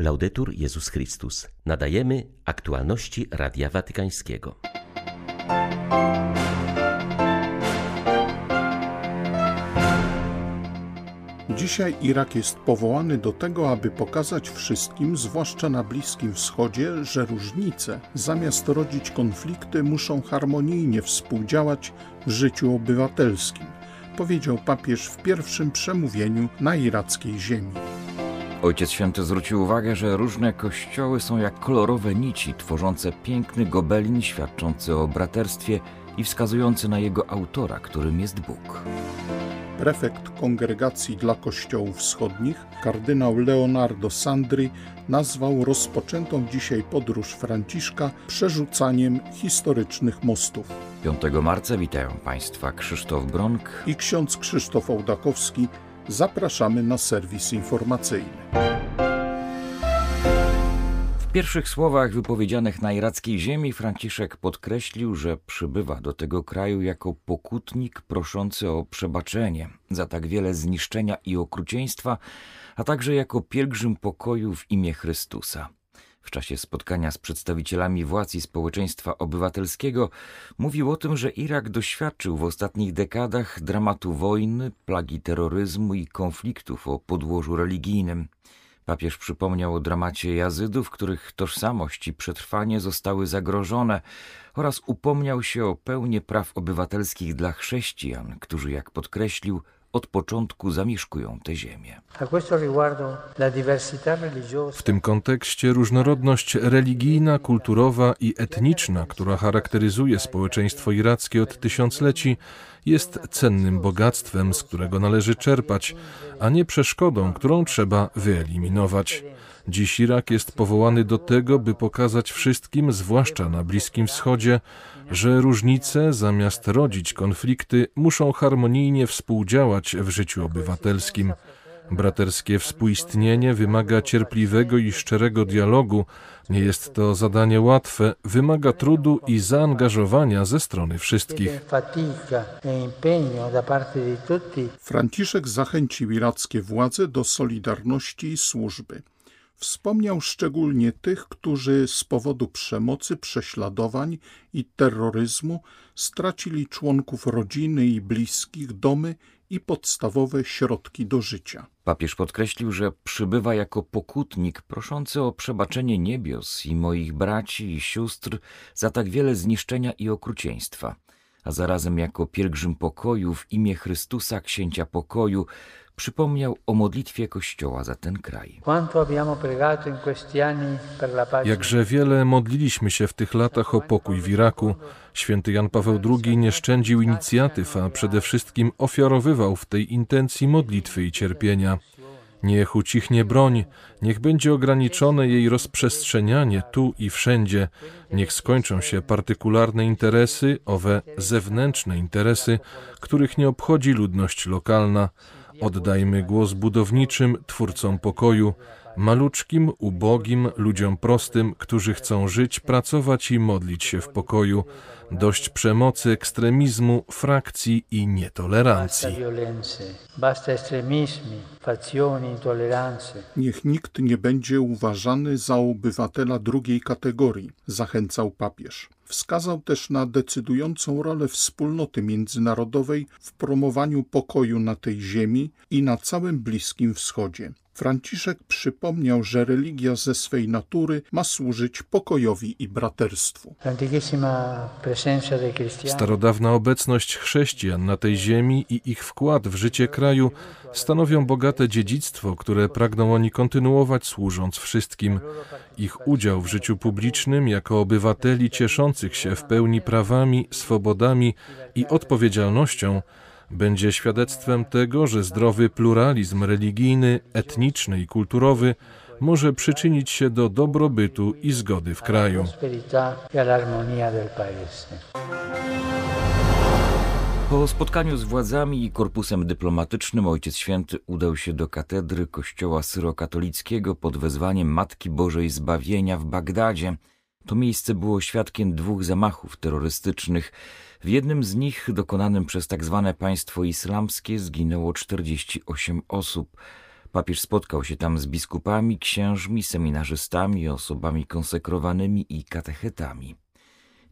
Laudetur Jezus Chrystus. Nadajemy aktualności Radia Watykańskiego. Dzisiaj Irak jest powołany do tego, aby pokazać wszystkim, zwłaszcza na Bliskim Wschodzie, że różnice, zamiast rodzić konflikty, muszą harmonijnie współdziałać w życiu obywatelskim, powiedział papież w pierwszym przemówieniu na irackiej ziemi. Ojciec Święty zwrócił uwagę, że różne kościoły są jak kolorowe nici tworzące piękny gobelin świadczący o braterstwie i wskazujący na jego autora, którym jest Bóg. Prefekt Kongregacji dla Kościołów Wschodnich, kardynał Leonardo Sandri, nazwał rozpoczętą dzisiaj podróż Franciszka przerzucaniem historycznych mostów. 5 marca witają Państwa Krzysztof Bronk i ksiądz Krzysztof Ołdakowski. Zapraszamy na serwis informacyjny. W pierwszych słowach wypowiedzianych na irackiej ziemi Franciszek podkreślił, że przybywa do tego kraju jako pokutnik proszący o przebaczenie za tak wiele zniszczenia i okrucieństwa, a także jako pielgrzym pokoju w imię Chrystusa. W czasie spotkania z przedstawicielami władz i społeczeństwa obywatelskiego mówił o tym, że Irak doświadczył w ostatnich dekadach dramatu wojny, plagi terroryzmu i konfliktów o podłożu religijnym. Papież przypomniał o dramacie Jazydów, których tożsamość i przetrwanie zostały zagrożone oraz upomniał się o pełnię praw obywatelskich dla chrześcijan, którzy, jak podkreślił, od początku zamieszkują tę ziemię. W tym kontekście różnorodność religijna, kulturowa i etniczna, która charakteryzuje społeczeństwo irackie od tysiącleci, jest cennym bogactwem, z którego należy czerpać, a nie przeszkodą, którą trzeba wyeliminować. Dziś Irak jest powołany do tego, by pokazać wszystkim, zwłaszcza na Bliskim Wschodzie, że różnice, zamiast rodzić konflikty, muszą harmonijnie współdziałać w życiu obywatelskim. Braterskie współistnienie wymaga cierpliwego i szczerego dialogu. Nie jest to zadanie łatwe, wymaga trudu i zaangażowania ze strony wszystkich. Franciszek zachęcił irackie władze do solidarności i służby. Wspomniał szczególnie tych, którzy z powodu przemocy, prześladowań i terroryzmu stracili członków rodziny i bliskich, domy i podstawowe środki do życia. Papież podkreślił, że przybywa jako pokutnik proszący o przebaczenie niebios i moich braci i sióstr za tak wiele zniszczenia i okrucieństwa, a zarazem jako pielgrzym pokoju w imię Chrystusa, księcia pokoju, przypomniał o modlitwie Kościoła za ten kraj. Jakże wiele modliliśmy się w tych latach o pokój w Iraku. Święty Jan Paweł II nie szczędził inicjatyw, a przede wszystkim ofiarowywał w tej intencji modlitwy i cierpienia. Niech ucichnie broń, niech będzie ograniczone jej rozprzestrzenianie tu i wszędzie, niech skończą się partykularne interesy, owe zewnętrzne interesy, których nie obchodzi ludność lokalna. Oddajmy głos budowniczym, twórcom pokoju, maluczkim, ubogim, ludziom prostym, którzy chcą żyć, pracować i modlić się w pokoju. Dość przemocy, ekstremizmu, frakcji i nietolerancji. Niech nikt nie będzie uważany za obywatela drugiej kategorii, zachęcał papież. Wskazał też na decydującą rolę wspólnoty międzynarodowej w promowaniu pokoju na tej ziemi i na całym Bliskim Wschodzie. Franciszek przypomniał, że religia ze swej natury ma służyć pokojowi i braterstwu. Starodawna obecność chrześcijan na tej ziemi i ich wkład w życie kraju stanowią bogate dziedzictwo, które pragną oni kontynuować służąc wszystkim. Ich udział w życiu publicznym jako obywateli cieszących się w pełni prawami, swobodami i odpowiedzialnością będzie świadectwem tego, że zdrowy pluralizm religijny, etniczny i kulturowy może przyczynić się do dobrobytu i zgody w kraju. Po spotkaniu z władzami i korpusem dyplomatycznym Ojciec Święty udał się do katedry kościoła syrokatolickiego pod wezwaniem Matki Bożej Zbawienia w Bagdadzie. To miejsce było świadkiem dwóch zamachów terrorystycznych. W jednym z nich, dokonanym przez tzw. Tak państwo islamskie, zginęło 48 osób. Papież spotkał się tam z biskupami, księżmi, seminarzystami, osobami konsekrowanymi i katechetami.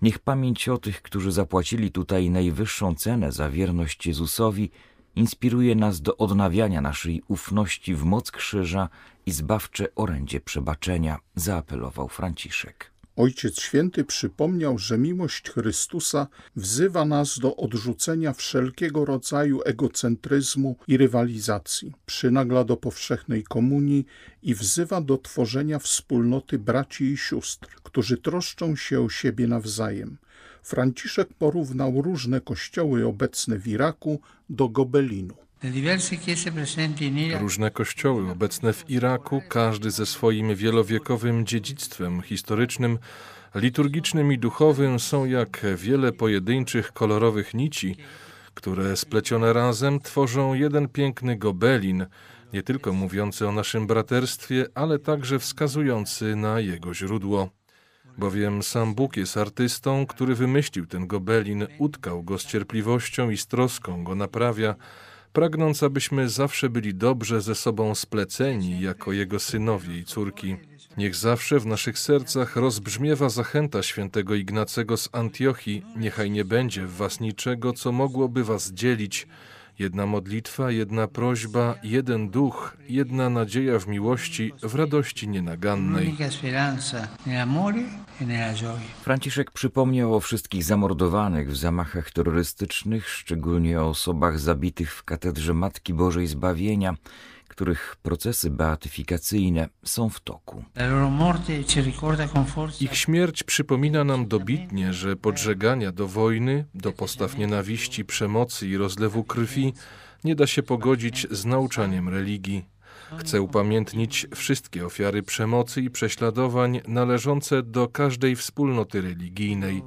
Niech pamięć o tych, którzy zapłacili tutaj najwyższą cenę za wierność Jezusowi, inspiruje nas do odnawiania naszej ufności w moc krzyża i zbawcze orędzie przebaczenia, zaapelował Franciszek. Ojciec Święty przypomniał, że miłość Chrystusa wzywa nas do odrzucenia wszelkiego rodzaju egocentryzmu i rywalizacji, przynagla do powszechnej komunii i wzywa do tworzenia wspólnoty braci i sióstr, którzy troszczą się o siebie nawzajem. Franciszek porównał różne kościoły obecne w Iraku do gobelinu. Różne kościoły obecne w Iraku, każdy ze swoim wielowiekowym dziedzictwem historycznym, liturgicznym i duchowym, są jak wiele pojedynczych kolorowych nici, które splecione razem tworzą jeden piękny gobelin, nie tylko mówiący o naszym braterstwie, ale także wskazujący na jego źródło. Bowiem sam Bóg jest artystą, który wymyślił ten gobelin, utkał go z cierpliwością i z troską go naprawia, pragnąc, abyśmy zawsze byli dobrze ze sobą spleceni jako Jego synowie i córki. Niech zawsze w naszych sercach rozbrzmiewa zachęta świętego Ignacego z Antiochii, niechaj nie będzie w was niczego, co mogłoby was dzielić, Jedna modlitwa, jedna prośba, jeden duch, jedna nadzieja w miłości, w radości nienagannej. Franciszek przypomniał o wszystkich zamordowanych w zamachach terrorystycznych, szczególnie o osobach zabitych w katedrze Matki Bożej Zbawienia, których procesy beatyfikacyjne są w toku. Ich śmierć przypomina nam dobitnie, że podżegania do wojny, do postaw nienawiści, przemocy i rozlewu krwi nie da się pogodzić z nauczaniem religii. Chcę upamiętnić wszystkie ofiary przemocy i prześladowań należące do każdej wspólnoty religijnej.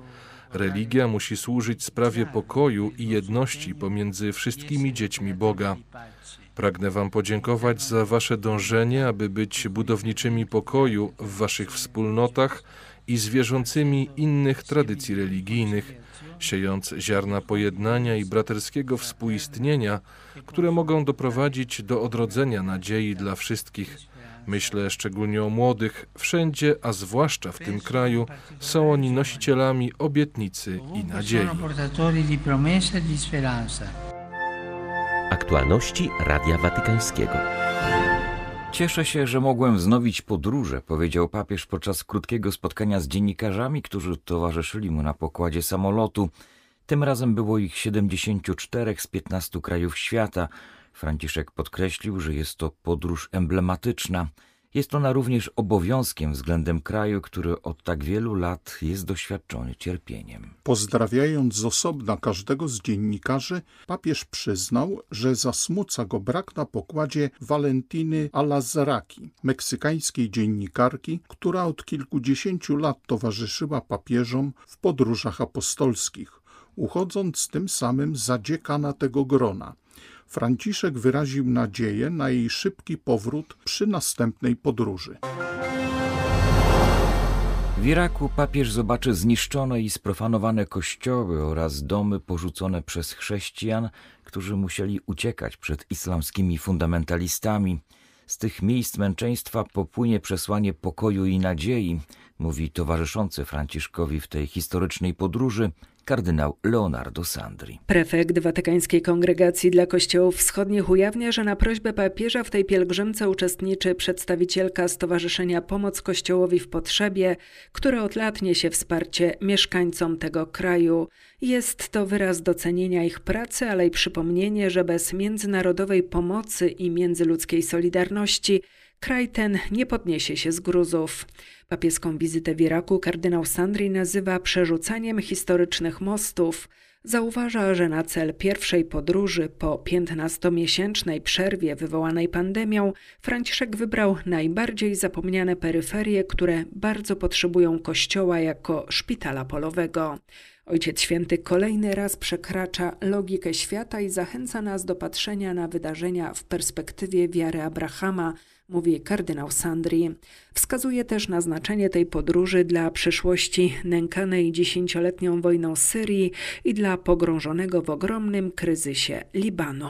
Religia musi służyć sprawie pokoju i jedności pomiędzy wszystkimi dziećmi Boga. Pragnę Wam podziękować za Wasze dążenie, aby być budowniczymi pokoju w Waszych wspólnotach i zwierzącymi innych tradycji religijnych, siejąc ziarna pojednania i braterskiego współistnienia, które mogą doprowadzić do odrodzenia nadziei dla wszystkich. Myślę szczególnie o młodych, wszędzie, a zwłaszcza w tym kraju, są oni nosicielami obietnicy i nadziei. Aktualności Radia Watykańskiego. Cieszę się, że mogłem wznowić podróże, powiedział papież podczas krótkiego spotkania z dziennikarzami, którzy towarzyszyli mu na pokładzie samolotu. Tym razem było ich 74 z 15 krajów świata. Franciszek podkreślił, że jest to podróż emblematyczna. Jest ona również obowiązkiem względem kraju, który od tak wielu lat jest doświadczony cierpieniem. Pozdrawiając z osobna każdego z dziennikarzy, papież przyznał, że zasmuca go brak na pokładzie Valentiny Alazraki, meksykańskiej dziennikarki, która od kilkudziesięciu lat towarzyszyła papieżom w podróżach apostolskich, uchodząc tym samym za dziekana tego grona. Franciszek wyraził nadzieję na jej szybki powrót przy następnej podróży. W Iraku papież zobaczy zniszczone i sprofanowane kościoły oraz domy porzucone przez chrześcijan, którzy musieli uciekać przed islamskimi fundamentalistami. Z tych miejsc męczeństwa popłynie przesłanie pokoju i nadziei, mówi towarzyszący Franciszkowi w tej historycznej podróży kardynał Leonardo Sandri. Prefekt Watykańskiej Kongregacji dla Kościołów Wschodnich ujawnia, że na prośbę papieża w tej pielgrzymce uczestniczy przedstawicielka Stowarzyszenia Pomoc Kościołowi w Potrzebie, które od lat niesie wsparcie mieszkańcom tego kraju. Jest to wyraz docenienia ich pracy, ale i przypomnienie, że bez międzynarodowej pomocy i międzyludzkiej solidarności kraj ten nie podniesie się z gruzów. Papieską wizytę w Iraku kardynał Sandri nazywa przerzucaniem historycznych mostów. Zauważa, że na cel pierwszej podróży po 15-miesięcznej przerwie wywołanej pandemią Franciszek wybrał najbardziej zapomniane peryferie, które bardzo potrzebują kościoła jako szpitala polowego. Ojciec Święty kolejny raz przekracza logikę świata i zachęca nas do patrzenia na wydarzenia w perspektywie wiary Abrahama, mówi kardynał Sandri. Wskazuje też na znaczenie tej podróży dla przyszłości nękanej dziesięcioletnią wojną Syrii i dla pogrążonego w ogromnym kryzysie Libanu.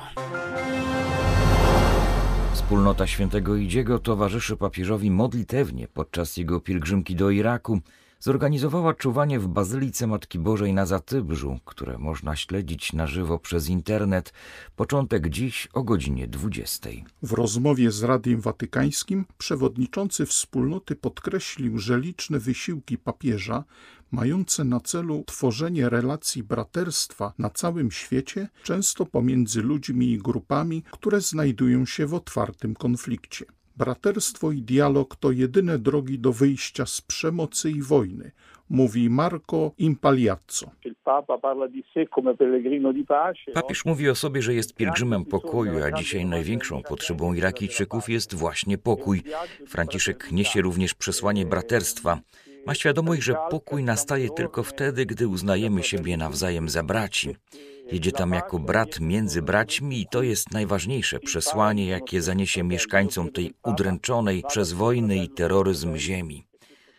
Wspólnota świętego Idziego towarzyszy papieżowi modlitewnie podczas jego pielgrzymki do Iraku. Zorganizowała czuwanie w Bazylice Matki Bożej na Zatybrzu, które można śledzić na żywo przez internet. Początek dziś o godzinie 20. W rozmowie z Radiem Watykańskim przewodniczący wspólnoty podkreślił, że liczne wysiłki papieża mające na celu tworzenie relacji braterstwa na całym świecie, często pomiędzy ludźmi i grupami, które znajdują się w otwartym konflikcie. Braterstwo i dialog to jedyne drogi do wyjścia z przemocy i wojny, mówi Marco Impaliazzo. Papież mówi o sobie, że jest pielgrzymem pokoju, a dzisiaj największą potrzebą Irakijczyków jest właśnie pokój. Franciszek niesie również przesłanie braterstwa. Ma świadomość, że pokój nastaje tylko wtedy, gdy uznajemy siebie nawzajem za braci. Jedzie tam jako brat między braćmi i to jest najważniejsze przesłanie, jakie zaniesie mieszkańcom tej udręczonej przez wojny i terroryzm ziemi.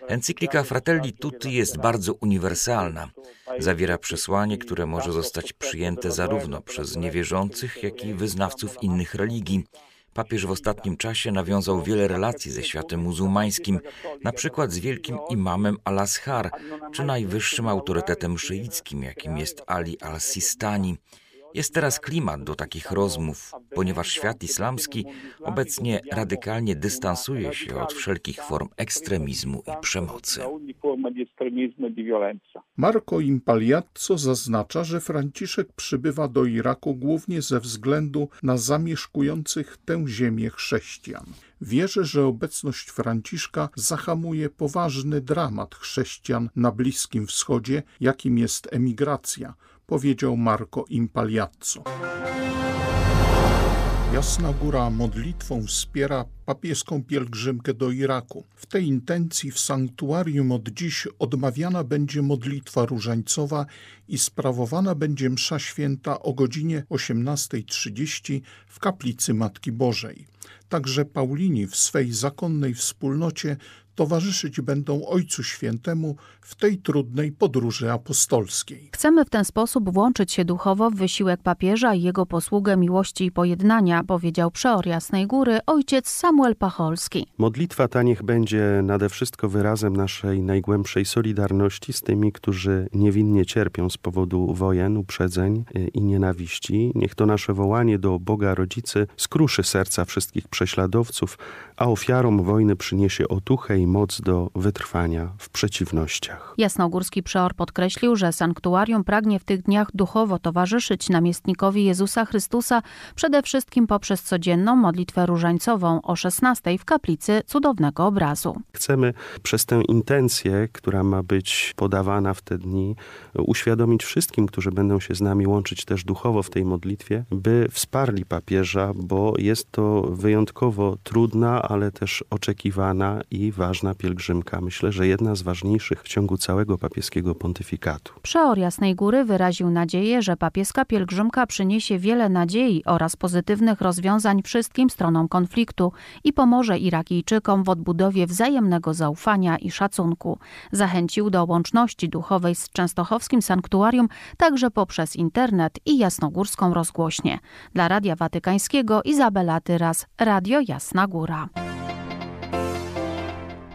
Encyklika Fratelli Tutti jest bardzo uniwersalna. Zawiera przesłanie, które może zostać przyjęte zarówno przez niewierzących, jak i wyznawców innych religii. Papież w ostatnim czasie nawiązał wiele relacji ze światem muzułmańskim, na przykład z wielkim imamem al-Azhar, czy najwyższym autorytetem szyickim, jakim jest Ali al-Sistani. Jest teraz klimat do takich rozmów, ponieważ świat islamski obecnie radykalnie dystansuje się od wszelkich form ekstremizmu i przemocy. Marco Impaliazzo zaznacza, że Franciszek przybywa do Iraku głównie ze względu na zamieszkujących tę ziemię chrześcijan. Wierzę, że obecność Franciszka zahamuje poważny dramat chrześcijan na Bliskim Wschodzie, jakim jest emigracja, powiedział Marco Impaliazzo. Jasna Góra modlitwą wspiera papieską pielgrzymkę do Iraku. W tej intencji w sanktuarium od dziś odmawiana będzie modlitwa różańcowa i sprawowana będzie msza święta o godzinie 18.30 w kaplicy Matki Bożej. Także Paulini w swej zakonnej wspólnocie towarzyszyć będą Ojcu Świętemu w tej trudnej podróży apostolskiej. Chcemy w ten sposób włączyć się duchowo w wysiłek papieża i jego posługę miłości i pojednania, powiedział przeor Jasnej Góry ojciec Samuel Pacholski. Modlitwa ta niech będzie nade wszystko wyrazem naszej najgłębszej solidarności z tymi, którzy niewinnie cierpią z powodu wojen, uprzedzeń i nienawiści. Niech to nasze wołanie do Boga Rodzicy skruszy serca wszystkich prześladowców, a ofiarom wojny przyniesie otuchę i moc do wytrwania w przeciwnościach. Jasnogórski przeor podkreślił, że sanktuarium pragnie w tych dniach duchowo towarzyszyć namiestnikowi Jezusa Chrystusa przede wszystkim poprzez codzienną modlitwę różańcową o 16 w kaplicy cudownego obrazu. Chcemy przez tę intencję, która ma być podawana w te dni, uświadomić wszystkim, którzy będą się z nami łączyć też duchowo w tej modlitwie, by wsparli papieża, bo jest to wyjątkowo trudna, ale też oczekiwana i ważna pielgrzymka. Myślę, że jedna z ważniejszych w ciągu całego papieskiego pontyfikatu. Przeor Jasnej Góry wyraził nadzieję, że papieska pielgrzymka przyniesie wiele nadziei oraz pozytywnych rozwiązań wszystkim stronom konfliktu i pomoże Irakijczykom w odbudowie wzajemnego zaufania i szacunku. Zachęcił do łączności duchowej z Częstochowskim Sanktuarium także poprzez internet i jasnogórską rozgłośnię. Dla Radia Watykańskiego Izabela Tyras, Radio Jasna Góra.